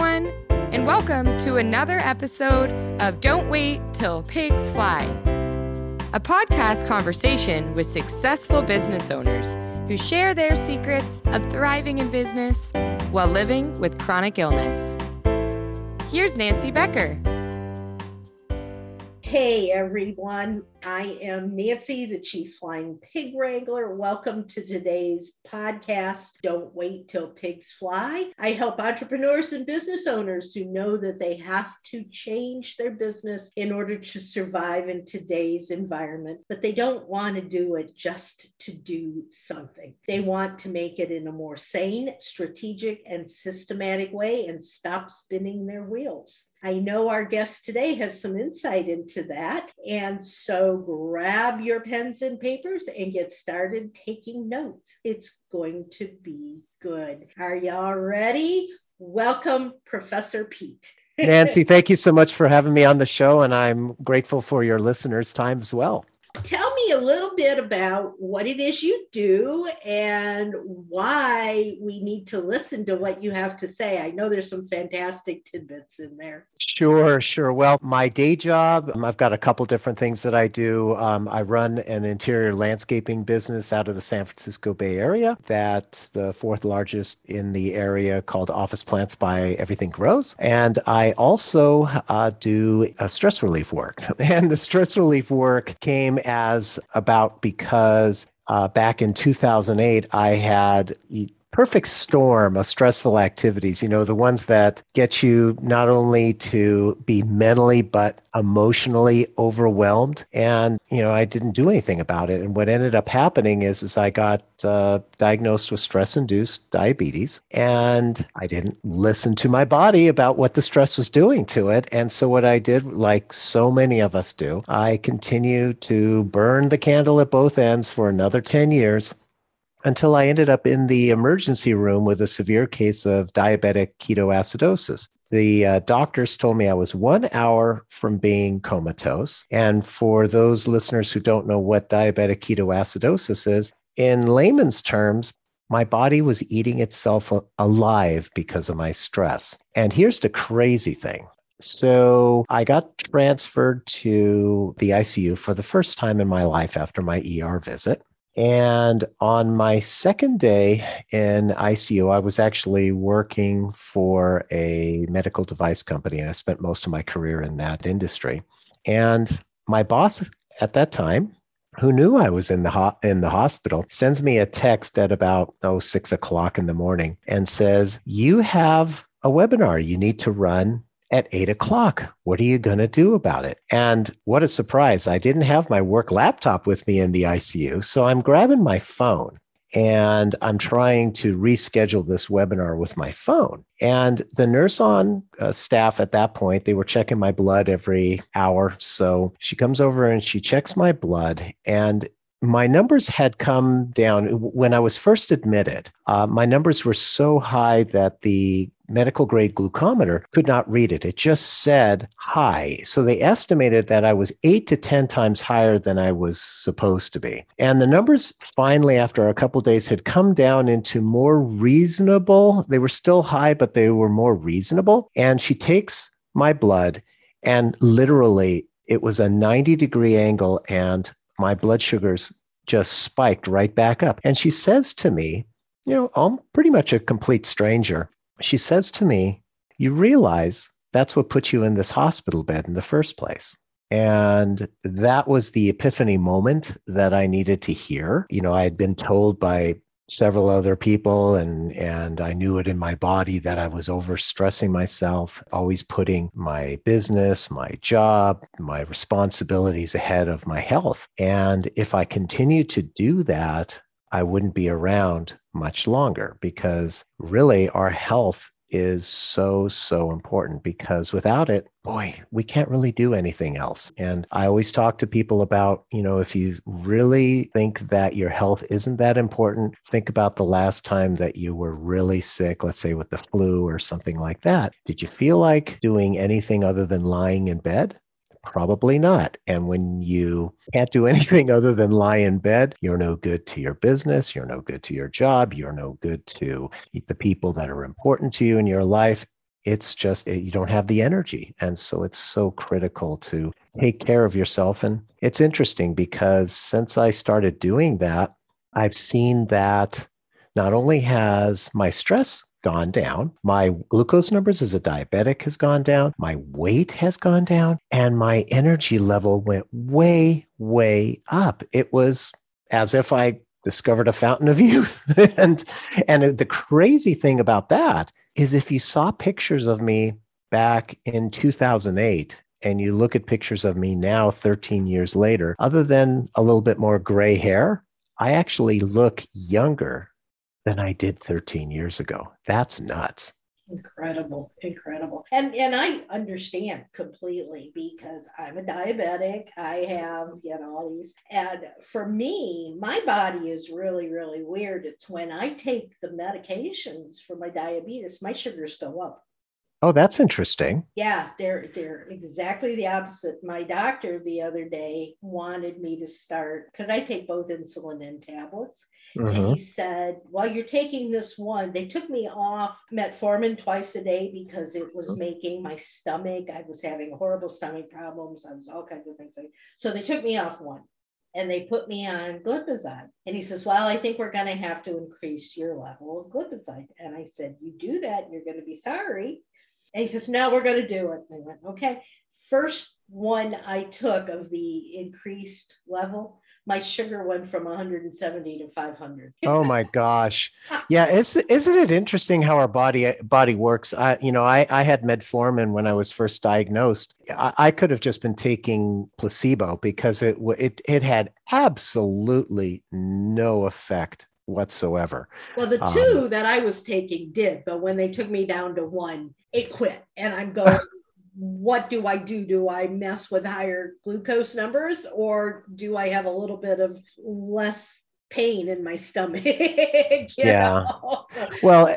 everyone, and welcome to another episode of Don't Wait Till Pigs Fly, a podcast conversation with successful business owners who share their secrets of thriving in business while living with chronic illness. Here's Nancy Becker. Hey everyone, I am Nancy, the Chief Flying Pig Wrangler. Welcome to today's podcast, Don't Wait Till Pigs Fly. I help entrepreneurs and business owners who know that they have to change their business in order to survive in today's environment, but they don't want to do it just to do something. They want to make it in a more sane, strategic, and systematic way and stop spinning their wheels. I know our guest today has some insight into that. And so grab your pens and papers and get started taking notes. It's going to be good. Are y'all ready? Welcome, Professor Pete. Nancy, thank you so much for having me on the show, and I'm grateful for your listeners' time as well tell a little bit about what it is you do and why we need to listen to what you have to say. I know there's some fantastic tidbits in there. Sure, sure. Well, my day job, um, I've got a couple different things that I do. Um, I run an interior landscaping business out of the San Francisco Bay Area. That's the fourth largest in the area called Office Plants by Everything Grows. And I also uh, do stress relief work. And the stress relief work came as about because uh, back in 2008, I had perfect storm of stressful activities, you know, the ones that get you not only to be mentally, but emotionally overwhelmed. And, you know, I didn't do anything about it. And what ended up happening is, is I got uh, diagnosed with stress induced diabetes and I didn't listen to my body about what the stress was doing to it. And so what I did, like so many of us do, I continued to burn the candle at both ends for another 10 years until I ended up in the emergency room with a severe case of diabetic ketoacidosis. The uh, doctors told me I was one hour from being comatose. And for those listeners who don't know what diabetic ketoacidosis is, in layman's terms, my body was eating itself alive because of my stress. And here's the crazy thing. So I got transferred to the ICU for the first time in my life after my ER visit. And on my second day in ICU, I was actually working for a medical device company. I spent most of my career in that industry. And my boss at that time, who knew I was in the ho- in the hospital, sends me a text at about oh six o'clock in the morning and says, "You have a webinar you need to run at eight o'clock. What are you going to do about it? And what a surprise. I didn't have my work laptop with me in the ICU. So I'm grabbing my phone and I'm trying to reschedule this webinar with my phone. And the nurse on uh, staff at that point, they were checking my blood every hour. So she comes over and she checks my blood. And my numbers had come down when I was first admitted. Uh, my numbers were so high that the medical grade glucometer could not read it. It just said high. So they estimated that I was eight to 10 times higher than I was supposed to be. And the numbers finally, after a couple days, had come down into more reasonable. They were still high, but they were more reasonable. And she takes my blood and literally it was a 90 degree angle and my blood sugars just spiked right back up. And she says to me, you know, I'm pretty much a complete stranger. She says to me, You realize that's what put you in this hospital bed in the first place. And that was the epiphany moment that I needed to hear. You know, I had been told by several other people and and I knew it in my body that I was overstressing myself, always putting my business, my job, my responsibilities ahead of my health. And if I continue to do that, I wouldn't be around much longer because really our health is so, so important because without it, boy, we can't really do anything else. And I always talk to people about, you know, if you really think that your health isn't that important, think about the last time that you were really sick, let's say with the flu or something like that. Did you feel like doing anything other than lying in bed? Probably not. And when you can't do anything other than lie in bed, you're no good to your business, you're no good to your job, you're no good to the people that are important to you in your life. it's just eh, you don't have the energy and so it's so critical to take care of yourself and it's interesting because since i started doing that i've seen that not only has my stress gone down. My glucose numbers as a diabetic has gone down. My weight has gone down. And my energy level went way, way up. It was as if I discovered a fountain of youth. and, and the crazy thing about that is if you saw pictures of me back in 2008 and you look at pictures of me now 13 years later, other than a little bit more gray hair, I actually look younger than I did 13 years ago. That's nuts. Incredible, incredible. And and I understand completely because I'm a diabetic. I have, you know, all these. And for me, my body is really, really weird. It's when I take the medications for my diabetes, my sugars go up. Oh, that's interesting. Yeah, they're they're exactly the opposite. My doctor the other day wanted me to start because I take both insulin and tablets. Mm-hmm. And he said, Well, you're taking this one. They took me off metformin twice a day because it was mm-hmm. making my stomach. I was having horrible stomach problems. I was all kinds of things. So they took me off one and they put me on glipizide. And he says, Well, I think we're going to have to increase your level of glipizide. And I said, You do that, and you're going to be sorry. And he says, No, we're going to do it. And I went, Okay. First one I took of the increased level, my sugar went from 170 to 500. oh my gosh. Yeah, it's, isn't it interesting how our body body works? I, you know, I, I had metformin when I was first diagnosed. I, I could have just been taking placebo because it it it had absolutely no effect whatsoever. Well, the um, two um, that I was taking did, but when they took me down to one, it quit. And I'm going, what do I do? Do I mess with higher glucose numbers or do I have a little bit of less pain in my stomach? yeah. Know? Well,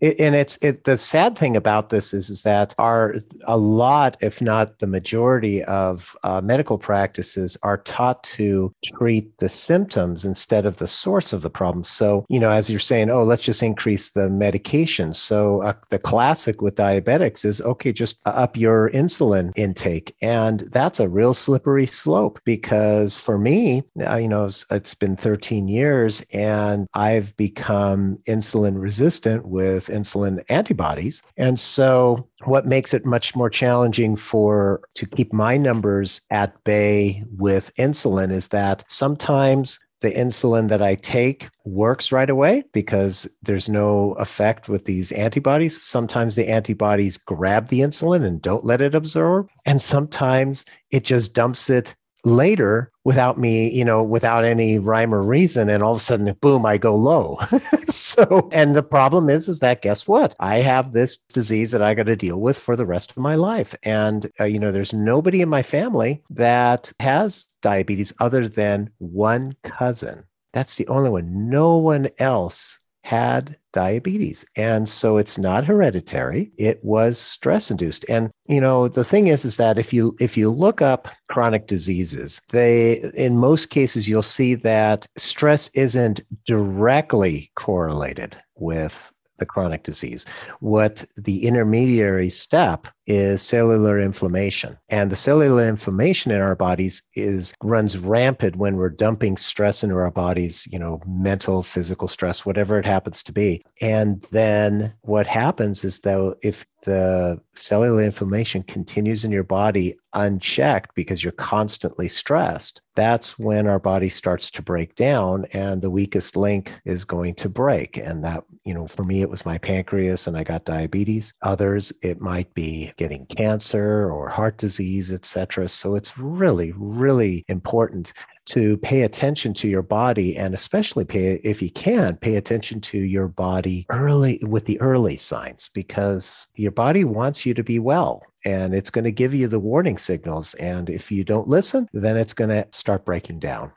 it, and it's it, the sad thing about this is is that our a lot, if not the majority of uh, medical practices are taught to treat the symptoms instead of the source of the problem. So you know, as you're saying, oh, let's just increase the medication. So uh, the classic with diabetics is okay, just up your insulin intake, and that's a real slippery slope because for me, uh, you know, it's, it's been 13 years, and I've become insulin resistant with insulin antibodies. And so what makes it much more challenging for to keep my numbers at bay with insulin is that sometimes the insulin that I take works right away because there's no effect with these antibodies. Sometimes the antibodies grab the insulin and don't let it absorb. And sometimes it just dumps it later without me, you know, without any rhyme or reason. And all of a sudden, boom, I go low. so, and the problem is, is that guess what? I have this disease that I got to deal with for the rest of my life. And, uh, you know, there's nobody in my family that has diabetes other than one cousin. That's the only one. No one else had diabetes. And so it's not hereditary. It was stress induced. And you know, the thing is is that if you if you look up chronic diseases, they in most cases you'll see that stress isn't directly correlated with the chronic disease. What the intermediary step is cellular inflammation. And the cellular inflammation in our bodies is runs rampant when we're dumping stress into our bodies, you know, mental, physical stress, whatever it happens to be. And then what happens is though if the cellular inflammation continues in your body unchecked because you're constantly stressed, that's when our body starts to break down and the weakest link is going to break. And that, you know, for me, it was my pancreas and I got diabetes. Others, it might be getting cancer or heart disease, etc. So it's really, really important to pay attention to your body and especially pay if you can pay attention to your body early with the early signs because your body wants you to be well and it's going to give you the warning signals and if you don't listen then it's going to start breaking down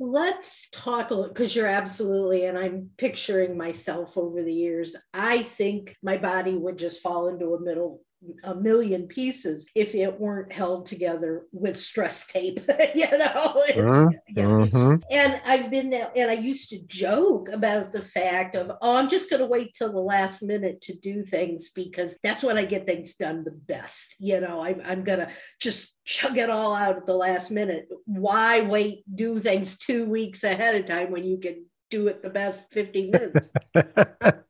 Let's talk a little because you're absolutely, and I'm picturing myself over the years. I think my body would just fall into a middle a million pieces if it weren't held together with stress tape you know mm-hmm. mm-hmm. and i've been there and i used to joke about the fact of oh i'm just going to wait till the last minute to do things because that's when i get things done the best you know I, i'm going to just chug it all out at the last minute why wait do things two weeks ahead of time when you can do it the best 15 minutes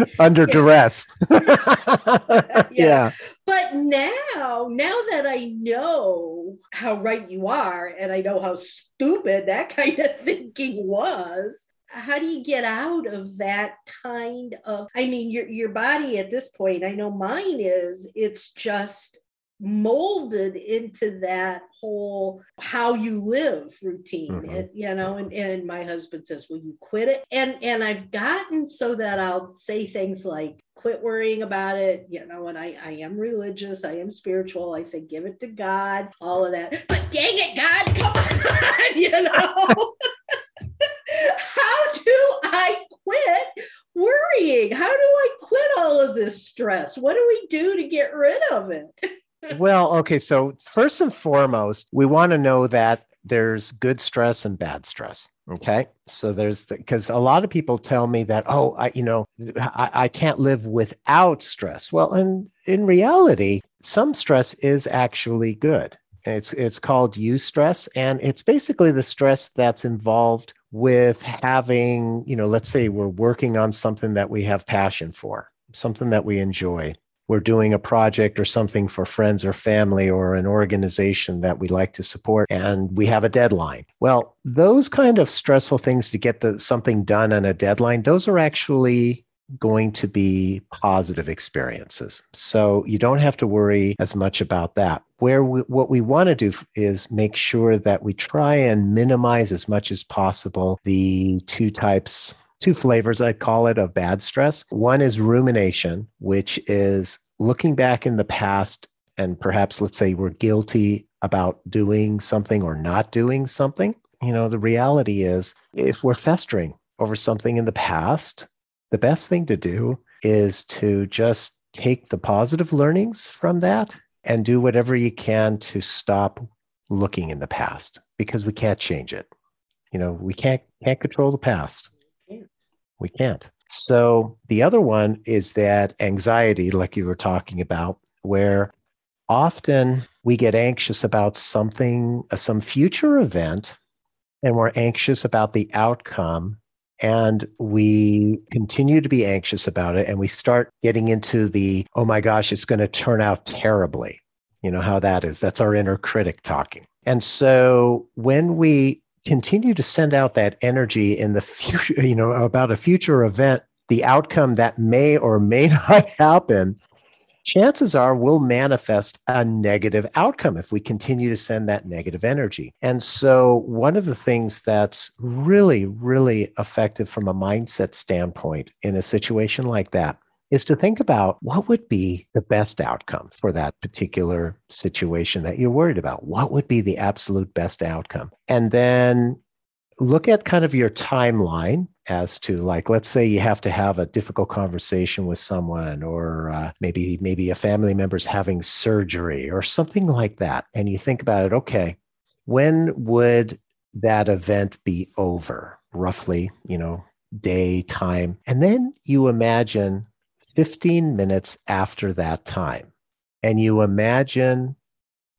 under duress. yeah. yeah. But now, now that I know how right you are and I know how stupid that kind of thinking was, how do you get out of that kind of i mean your your body at this point i know mine is it's just molded into that whole how you live routine. Mm-hmm. and, you know and, and my husband says will you quit it. And and i've gotten so that i'll say things like quit worrying about it you know and i i am religious i am spiritual i say give it to god all of that. But dang it god come on you know? How do i quit worrying? How do i quit all of this stress? What do we do to get rid of it well, okay. So, first and foremost, we want to know that there's good stress and bad stress. Okay. So, there's because a lot of people tell me that, oh, I, you know, I, I can't live without stress. Well, and in reality, some stress is actually good. It's it's called eustress, and it's basically the stress that's involved with having, you know, let's say we're working on something that we have passion for, something that we enjoy we're doing a project or something for friends or family or an organization that we like to support and we have a deadline. Well, those kind of stressful things to get the something done on a deadline, those are actually going to be positive experiences. So you don't have to worry as much about that. Where we, what we want to do is make sure that we try and minimize as much as possible the two types two flavors, I'd call it, of bad stress. One is rumination, which is looking back in the past and perhaps, let's say, we're guilty about doing something or not doing something. You know, the reality is if we're festering over something in the past, the best thing to do is to just take the positive learnings from that and do whatever you can to stop looking in the past because we can't change it. You know, we can't can't control the past. We can't. So the other one is that anxiety, like you were talking about, where often we get anxious about something, uh, some future event, and we're anxious about the outcome. And we continue to be anxious about it. And we start getting into the, oh my gosh, it's going to turn out terribly. You know how that is. That's our inner critic talking. And so when we continue to send out that energy in the future, you know, about a future event, the outcome that may or may not happen, chances are we'll manifest a negative outcome if we continue to send that negative energy. And so, one of the things that's really, really effective from a mindset standpoint in a situation like that is to think about what would be the best outcome for that particular situation that you're worried about. What would be the absolute best outcome? And then look at kind of your timeline as to like let's say you have to have a difficult conversation with someone or uh, maybe maybe a family member's having surgery or something like that and you think about it okay when would that event be over roughly you know day time and then you imagine 15 minutes after that time. And you imagine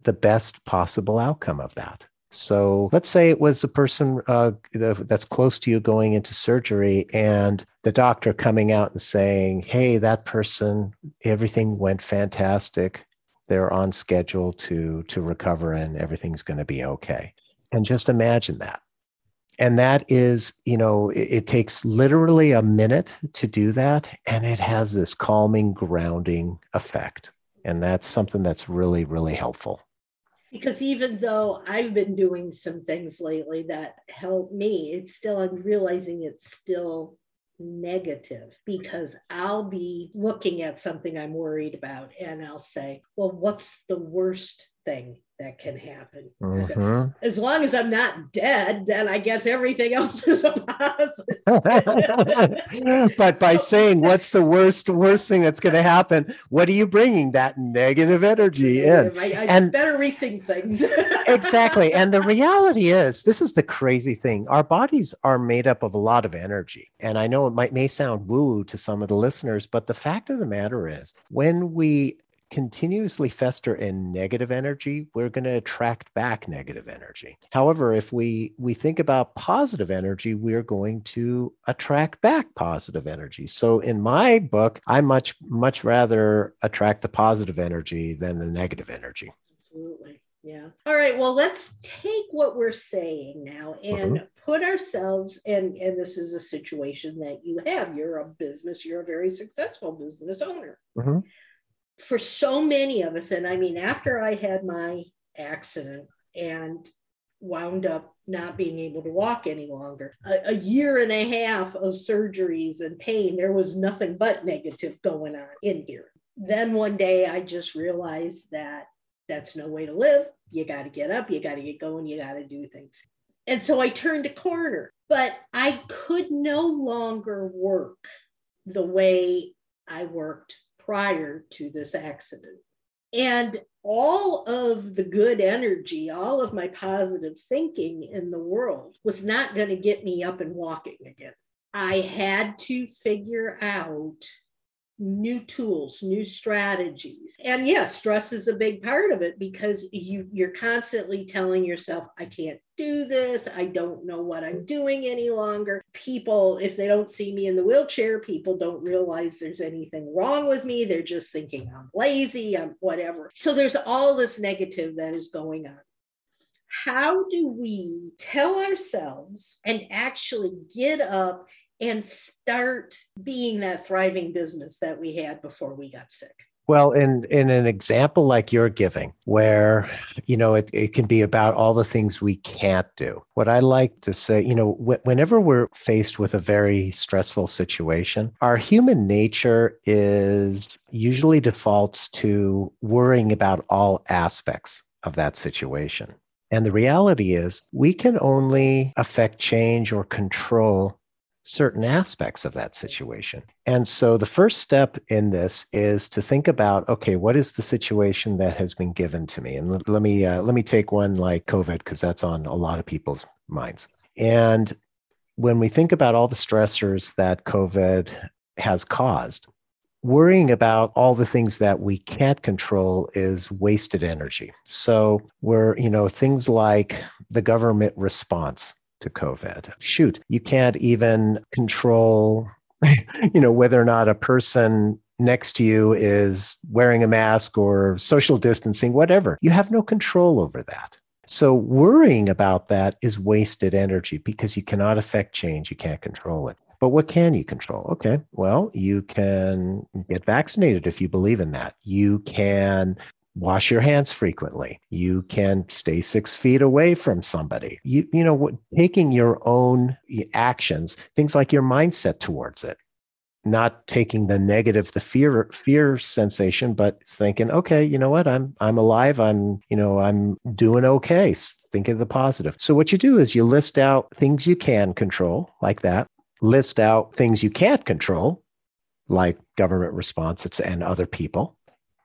the best possible outcome of that. So let's say it was the person uh, that's close to you going into surgery and the doctor coming out and saying, Hey, that person, everything went fantastic. They're on schedule to, to recover and everything's going to be okay. And just imagine that and that is you know it, it, takes literally a minute to do that and it has this calming grounding effect. And that's something that's really really helpful. Because even though i've been doing some things lately that help me it's still i'm realizing it's still negative because I'll be looking at something I'm worried about and I'll say, well, what's the worst thing that can happen. Mm-hmm. As long as I'm not dead, then I guess everything else is a positive. but by saying what's the worst worst thing that's going to happen, what are you bringing that negative energy in? I, I and better rethink things. exactly. And the reality is, this is the crazy thing. Our bodies are made up of a lot of energy, and I know it might may sound woo to some of the listeners, but the fact of the matter is, when we continuously fester in negative energy, we're going to attract back negative energy. However, if we we think about positive energy, we're going to attract back positive energy. So in my book, I much much rather attract the positive energy than the negative energy. Absolutely. Yeah. All right. Well, let's take what we're saying now and mm-hmm. put ourselves and and this is a situation that you have. You're a business. You're a very successful business owner. Mm-hmm for so many of us, and I mean, after I had my accident and wound up not being able to walk any longer, a, a, year and a half of surgeries and pain, there was nothing but negative going on in here. Then one day I just realized that that's no way to live. You got to get up, you got to get going, you got to do things. And so I turned a corner, but I could no longer work the way I worked prior to this accident. And all of the good energy, all of my positive thinking in the world was not going to get me up and walking again. I had to figure out new tools, new strategies. And yes, stress is a big part of it because you you're constantly telling yourself I can't do this, I don't know what I'm doing any longer. People if they don't see me in the wheelchair, people don't realize there's anything wrong with me. They're just thinking I'm lazy, I'm whatever. So there's all this negative that is going on how do we tell ourselves and actually get up and start being that thriving business that we had before we got sick. Well, in in an example like you're giving, where you know it, it can be about all the things we can't do. What I like to say, you know, wh- whenever we're faced with a very stressful situation, our human nature is usually defaults to worrying about all aspects of that situation. And the reality is, we can only affect change or control certain aspects of that situation. And so the first step in this is to think about okay, what is the situation that has been given to me? And let, let me uh, let me take one like COVID because that's on a lot of people's minds. And when we think about all the stressors that COVID has caused, worrying about all the things that we can't control is wasted energy. So we're, you know, things like the government response to COVID. Shoot, you can't even control, you know, whether or not a person next to you is wearing a mask or social distancing, whatever. You have no control over that. So worrying about that is wasted energy because you cannot affect change. You can't control it. But what can you control? Okay, well, you can get vaccinated if you believe in that. You can wash your hands frequently. You can stay six feet away from somebody. You you know taking your own actions things like your mindset towards it. Not taking the negative the fear fear sensation but thinking okay you know what? I'm i'm alive. I'm you know i'm doing okay. Think of the positive. So what you do is you list out things you can control like that. List out things you can't control like government responses and other people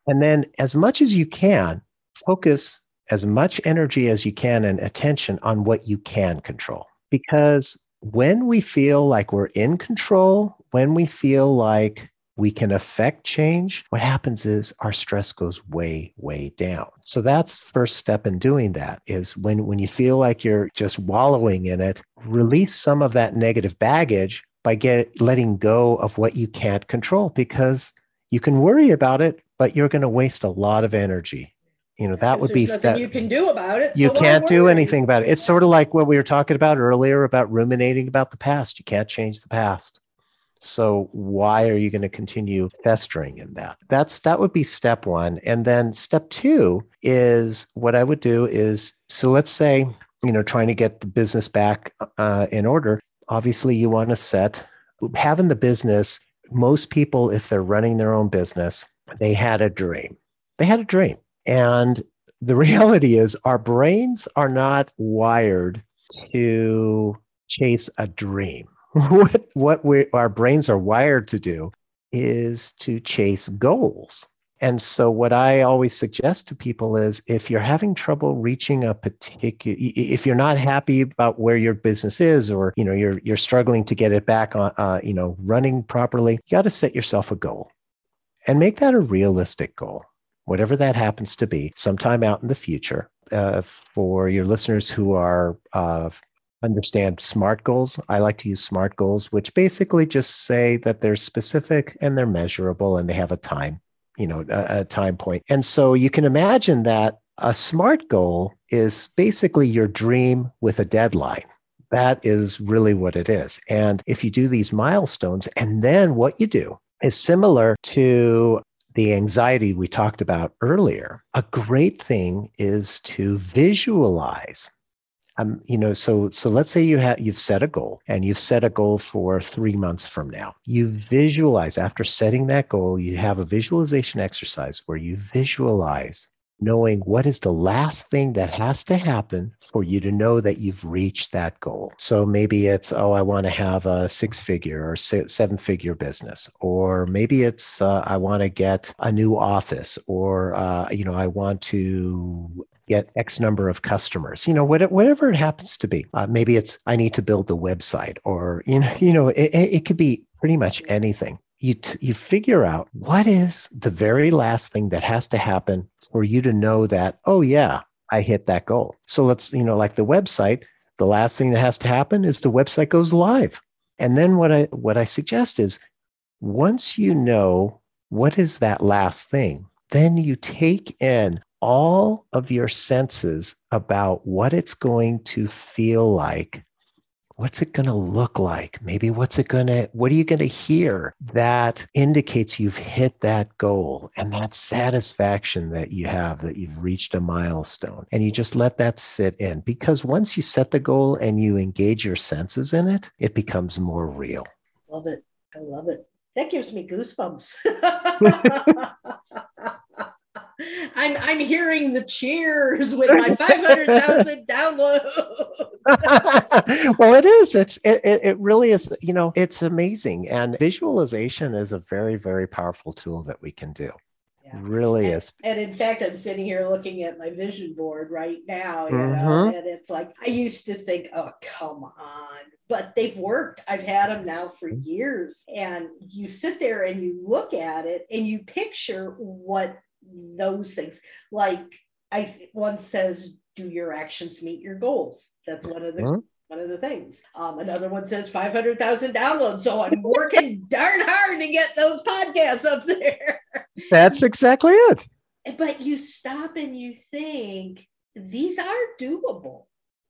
and then, as much as you can, focus as much energy as you can and attention on what you can control. Because when we feel like we're in control, when we feel like we can affect change, what happens is our stress goes way, way down. So that's first step in doing that is when, when you feel like you're just wallowing in it, release some of that negative baggage by get, letting go of what you can't control because you can worry about it, but you're going to waste a lot of energy. You know, that would be that you can do about it. You so can't do anything about it. It's sort of like what we were talking about earlier about ruminating about the past. You can't change the past. So why are you going to continue festering in that? That's that would be step 1. And then step 2 is what I would do is so let's say, you know, trying to get the business back uh, in order. Obviously, you want to set having the business most people, if they're running their own business, they had a dream. They had a dream. And the reality is, our brains are not wired to chase a dream. what what we, our brains are wired to do is to chase goals. And so, what I always suggest to people is if you're having trouble reaching a particular, if you're not happy about where your business is, or you know you're you're struggling to get it back on, uh, you know, running properly, you got to set yourself a goal, and make that a realistic goal, whatever that happens to be, sometime out in the future. Uh, for your listeners who are uh, understand SMART goals. I like to use SMART goals, which basically just say that they're specific and they're measurable and they have a time, you know, a, a time. And so you can imagine that a SMART goal is basically your dream with a deadline. That is really what it is. And if you do these milestones, and then what you do is similar to the anxiety we talked about earlier, a great thing is to visualize um, you know, so so let's say you have you've set a goal and you've set a goal for three months from now. You visualize after setting that goal, you have a visualization exercise where you visualize knowing what is the last thing that has to happen for you to know that you've reached that goal. So maybe it's, oh, I want to have a six figure or seven figure business. Or maybe it's, uh, I want to get a new office or, uh, you know, I want to get X number of customers, you know, whatever it happens to be. Uh, maybe it's I need to build the website, or you know, you know, it, it could be pretty much anything. You t- you figure out what is the very last thing that has to happen for you to know that oh yeah I hit that goal. So let's you know like the website. The last thing that has to happen is the website goes live. And then what I what I suggest is once you know what is that last thing, then you take in all of your senses about what it's going to feel like. What's it going to look like? Maybe what's it going to, what are you going to hear that indicates you've hit that goal and that satisfaction that you have that you've reached a milestone? And you just let that sit in because once you set the goal and you engage your senses in it, it becomes more real. Love it. I love it. That gives me goosebumps. I'm I'm hearing the cheers with my 500,000 downloads. well, it is. It's it, it really is. You know, it's amazing, and visualization is a very very powerful tool that we can do. Yeah. Really and, is. And in fact, I'm sitting here looking at my vision board right now, you mm-hmm. know, and it's like I used to think, oh, come on. But they've worked. I've had them now for years. And you sit there and you look at it and you picture what those things. Like I one says, do your actions meet your goals? That's one of the huh? one of the things. Um, another one says 500,000 downloads. So I'm working darn hard to get those podcasts up there. That's exactly it. But you stop and you think these are doable,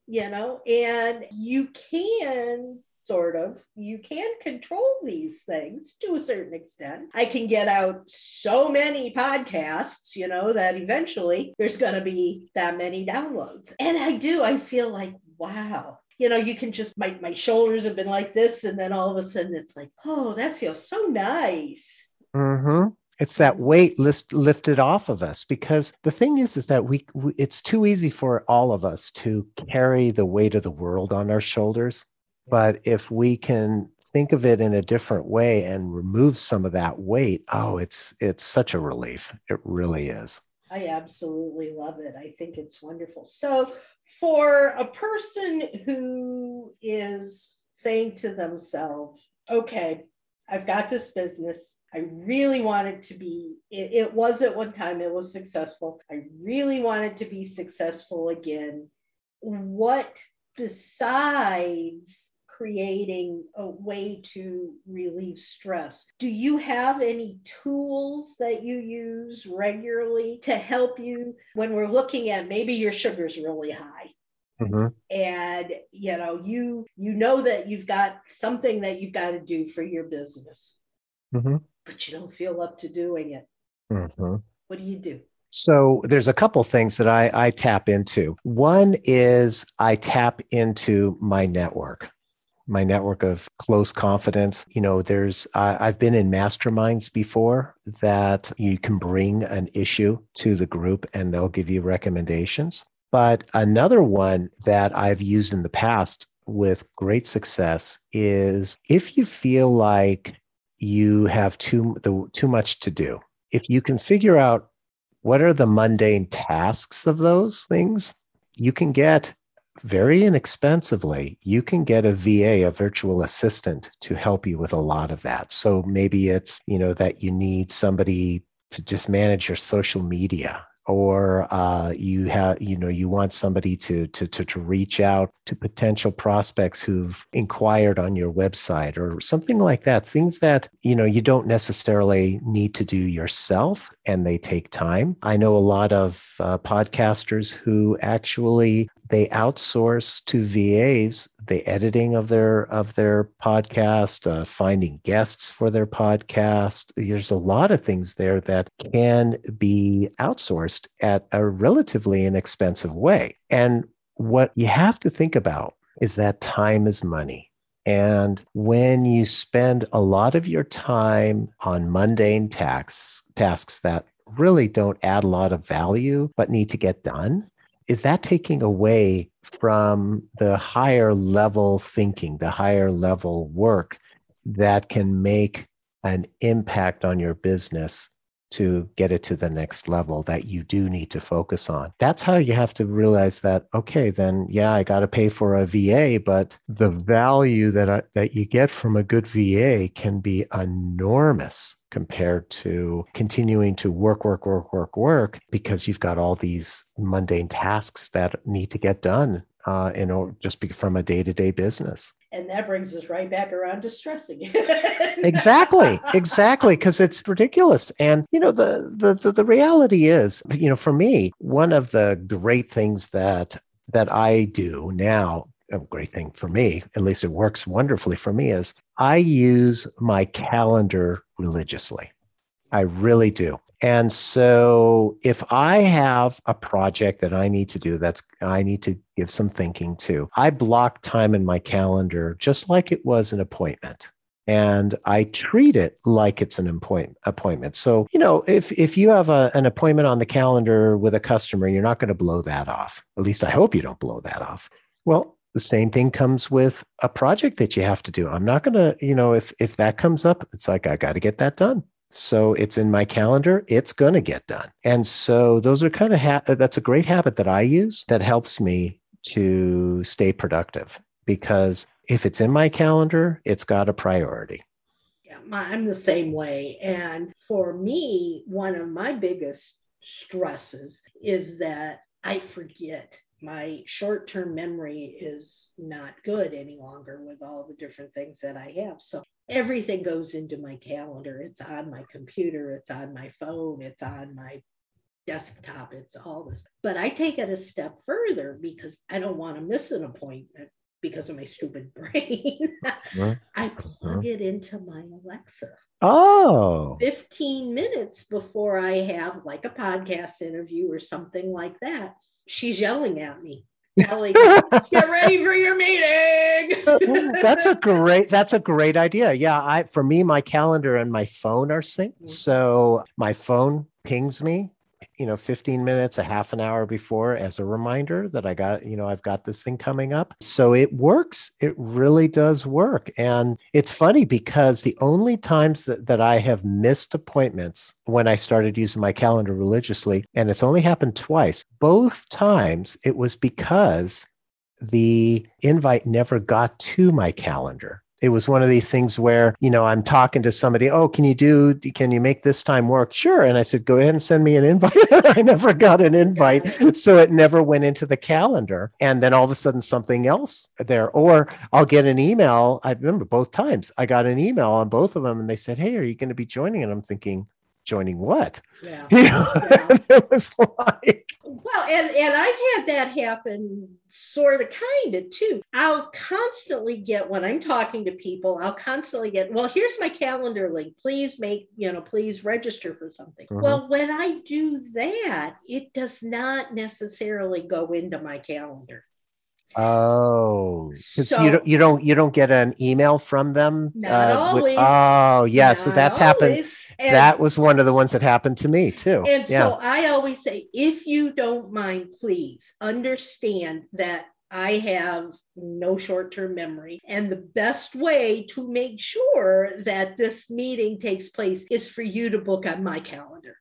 you know, and you can sort of. You can control these things to a certain extent. I can get out so many podcasts, you know, that eventually there's going to be that many downloads. And I do, I feel like, wow, you know, you can just, my, my shoulders have been like this. And then all of a sudden it's like, oh, that feels so nice. Mm-hmm it's that weight list, lifted off of us because the thing is is that we, we, it's too easy for all of us to carry the weight of the world on our shoulders but if we can think of it in a different way and remove some of that weight, oh, it's it's such a relief. It really is. I absolutely love it. I think it's wonderful. So, for a person who is saying to themselves, okay, I've got this business. I really want it to be, it, it was at one time, it was successful. I really want it to be successful again. What besides creating a way to relieve stress. Do you have any tools that you use regularly to help you when we're looking at maybe your sugar's really high? Mm-hmm. and you know you you know that you've got something that you've got to do for your business mm-hmm. but you don't feel up to doing it mm-hmm. what do you do so there's a couple things that I, I tap into. One is I tap into my network my network of close confidence. You know, there's, I've been in masterminds before that you can bring an issue to the group and they'll give you recommendations. But another one that I've used in the past with great success is if you feel like you have too, the, too much to do, if you can figure out what are the mundane tasks of those things, you can get very inexpensively, you can get a VA, a virtual assistant, to help you with a lot of that. So maybe it's, you know, that you need somebody to just manage your social media or uh, you have you know you want somebody to, to to to reach out to potential prospects who've inquired on your website or something like that things that you know you don't necessarily need to do yourself and they take time. I know a lot of uh, podcasters who actually they outsource to VAs the editing of their of their podcast, uh, finding guests for their podcast. There's a lot of things there that can be outsourced at a relatively inexpensive way. And what you have to think about is that time is money. And when you spend a lot of your time on mundane tasks, tasks that really don't add a lot of value but need to get done, is that taking away from the higher level thinking, the higher level work that can make an impact on your business to get it to the next level that you do need to focus on. That's how you have to realize that okay then yeah I got to pay for a VA but the value that I, that you get from a good VA can be enormous compared to continuing to work, work, work, work, work, because you've got all these mundane tasks that need to get done uh, in order just be from a day to day business. And that brings us right back around to stressing. exactly, exactly, because it's ridiculous. And you know, the, the the the reality is, you know, for me, one of the great things that that I do now a great thing for me, at least it works wonderfully for me, is I use my calendar religiously. I really do. And so if I have a project that I need to do that's I need to give some thinking to, I block time in my calendar just like it was an appointment. And I treat it like it's an appointment. So, you know, if if you have a, an appointment on the calendar with a customer, you're not going to blow that off. At least I hope you don't blow that off. Well, the same thing comes with a project that you have to do. I'm not going to, you know, if if that comes up, it's like I got to get that done. So it's in my calendar, it's going to get done. And so those are kind of ha- that's a great habit that I use that helps me to stay productive because if it's in my calendar, it's got a priority. Yeah, I'm the same way. And for me, one of my biggest stresses is that I forget my short term memory is not good any longer with all the different things that I have. So everything goes into my calendar. It's on my computer, it's on my phone, it's on my desktop, it's all this. But I take it a step further because I don't want to miss an appointment because of my stupid brain. I uh-huh. plug it into my Alexa. Oh. 15 minutes before I have like a podcast interview or something like that she's yelling at me get ready for your meeting. That's a great that's a great idea. Yeah i for me my calendar and my phone are synced. Mm-hmm. so my phone pings me you know 15 minutes a half an hour before as a reminder that i got you know i've got this thing coming up. So it works. It really does work. And it's funny because the only times that, that i have missed appointments when i started using my calendar religiously and it's only happened twice both times it was because the invite never got to my calendar it was one of these things where you know i'm talking to somebody oh can you do can you make this time work? Sure. And i said go ahead and send me an invite. I never got an invite. So it never went into the calendar. And then all of a sudden something else there. Or i'll get an email. I remember both times i got an email on both of them and they said hey are you going to be joining? And i'm thinking joining what? Yeah. You know? yeah. it was like well, and and I've had that happen sort of kind of too. I'll constantly get when I'm talking to people, I'll constantly get, well, here's my calendar link. Please make, you know, please register for something. Mm-hmm. Well, when I do that, it does not necessarily go into my calendar. Oh, So- you don't you don't you don't get an email from them. Not uh, with- always. oh, yeah. So Not that's happened. And- that was one of the ones that happened to me too. And yeah. so I always say, if you don't mind, please understand that I have no short term memory. And the best way to make sure that this meeting takes place is for you to book on my calendar.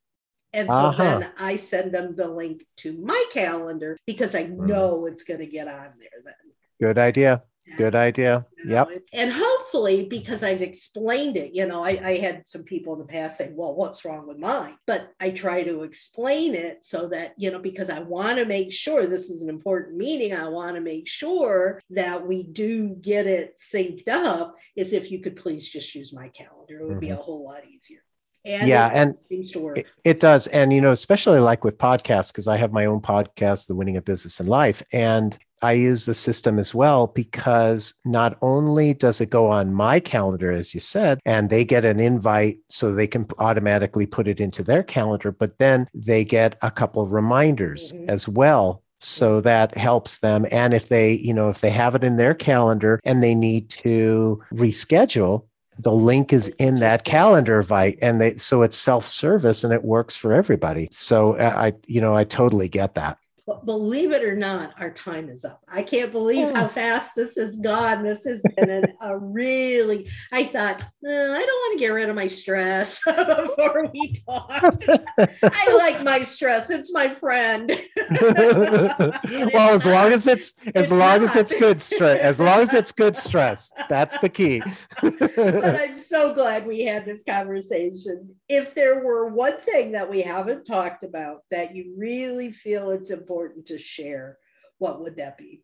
And so Uh-huh. then I send them the link to my calendar because I Mm. know it's going to get on there then. Good idea. Good idea. you know, Yep. And hopefully, because I've explained it, you know, I, I had some people in the past say, well, what's wrong with mine? But I try to explain it so that, you know, because I want to make sure this is an important meeting, I want to make sure that we do get it synced up. Is if you could please just use my calendar, it would be a whole lot easier. And Mm-hmm. Yeah, it and seems to work. It, it does. And, you know, especially like with podcasts, because I have my own podcast, The Winning of Business and Life. And I use the system as well because not only does it go on my calendar, as you said, and they get an invite so they can automatically put it into their calendar, but then they get a couple of reminders Mhm. as well. So that helps them. And if they, you know, if they have it in their calendar and they need to reschedule, the link is in that calendar invite and they so it's self-service and it works for everybody so uh, i you know i totally get that But believe it or not, our time is up. I can't believe Oh. how fast this has gone. This has been an, a really, I thought, "Uh, I don't want to get rid of my stress before we talk. I like my stress. It's my friend. well as long as it's as It's long as it's good stress as long as it's good stress that's the key but I'm so glad we had this conversation. If there were one thing that we haven't talked about that you really feel it's important to share, what would that be?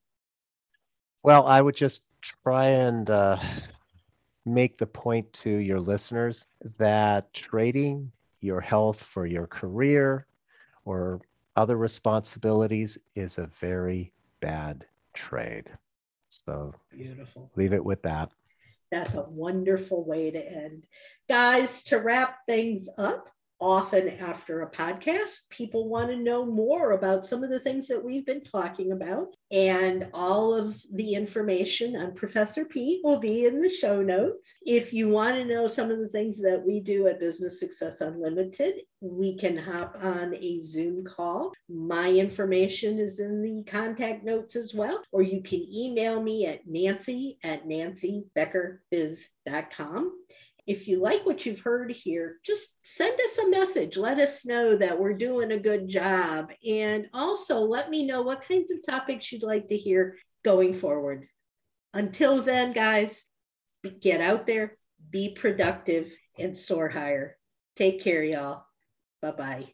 well i would just try and uh, make the point to your listeners that trading your health for your career or other responsibilities is a very bad trade so Beautiful. leave it with that That's a wonderful way to end. Guys, to wrap things up, often after a podcast, people want to know more about some of the things that we've been talking about. And all of the information on Professor Pete will be in the show notes. If you want to know some of the things that we do at Business Success Unlimited, we can hop on a Zoom call. My information is in the contact notes as well, or you can email me at nancy at nancybeckerbiz.com. If you like what you've heard here, just send us a message. Let us know that we're doing a good job. And also let me know what kinds of topics you'd like to hear going forward. Until then, guys, get out there, be productive, and soar higher. Take care, y'all. Bye bye.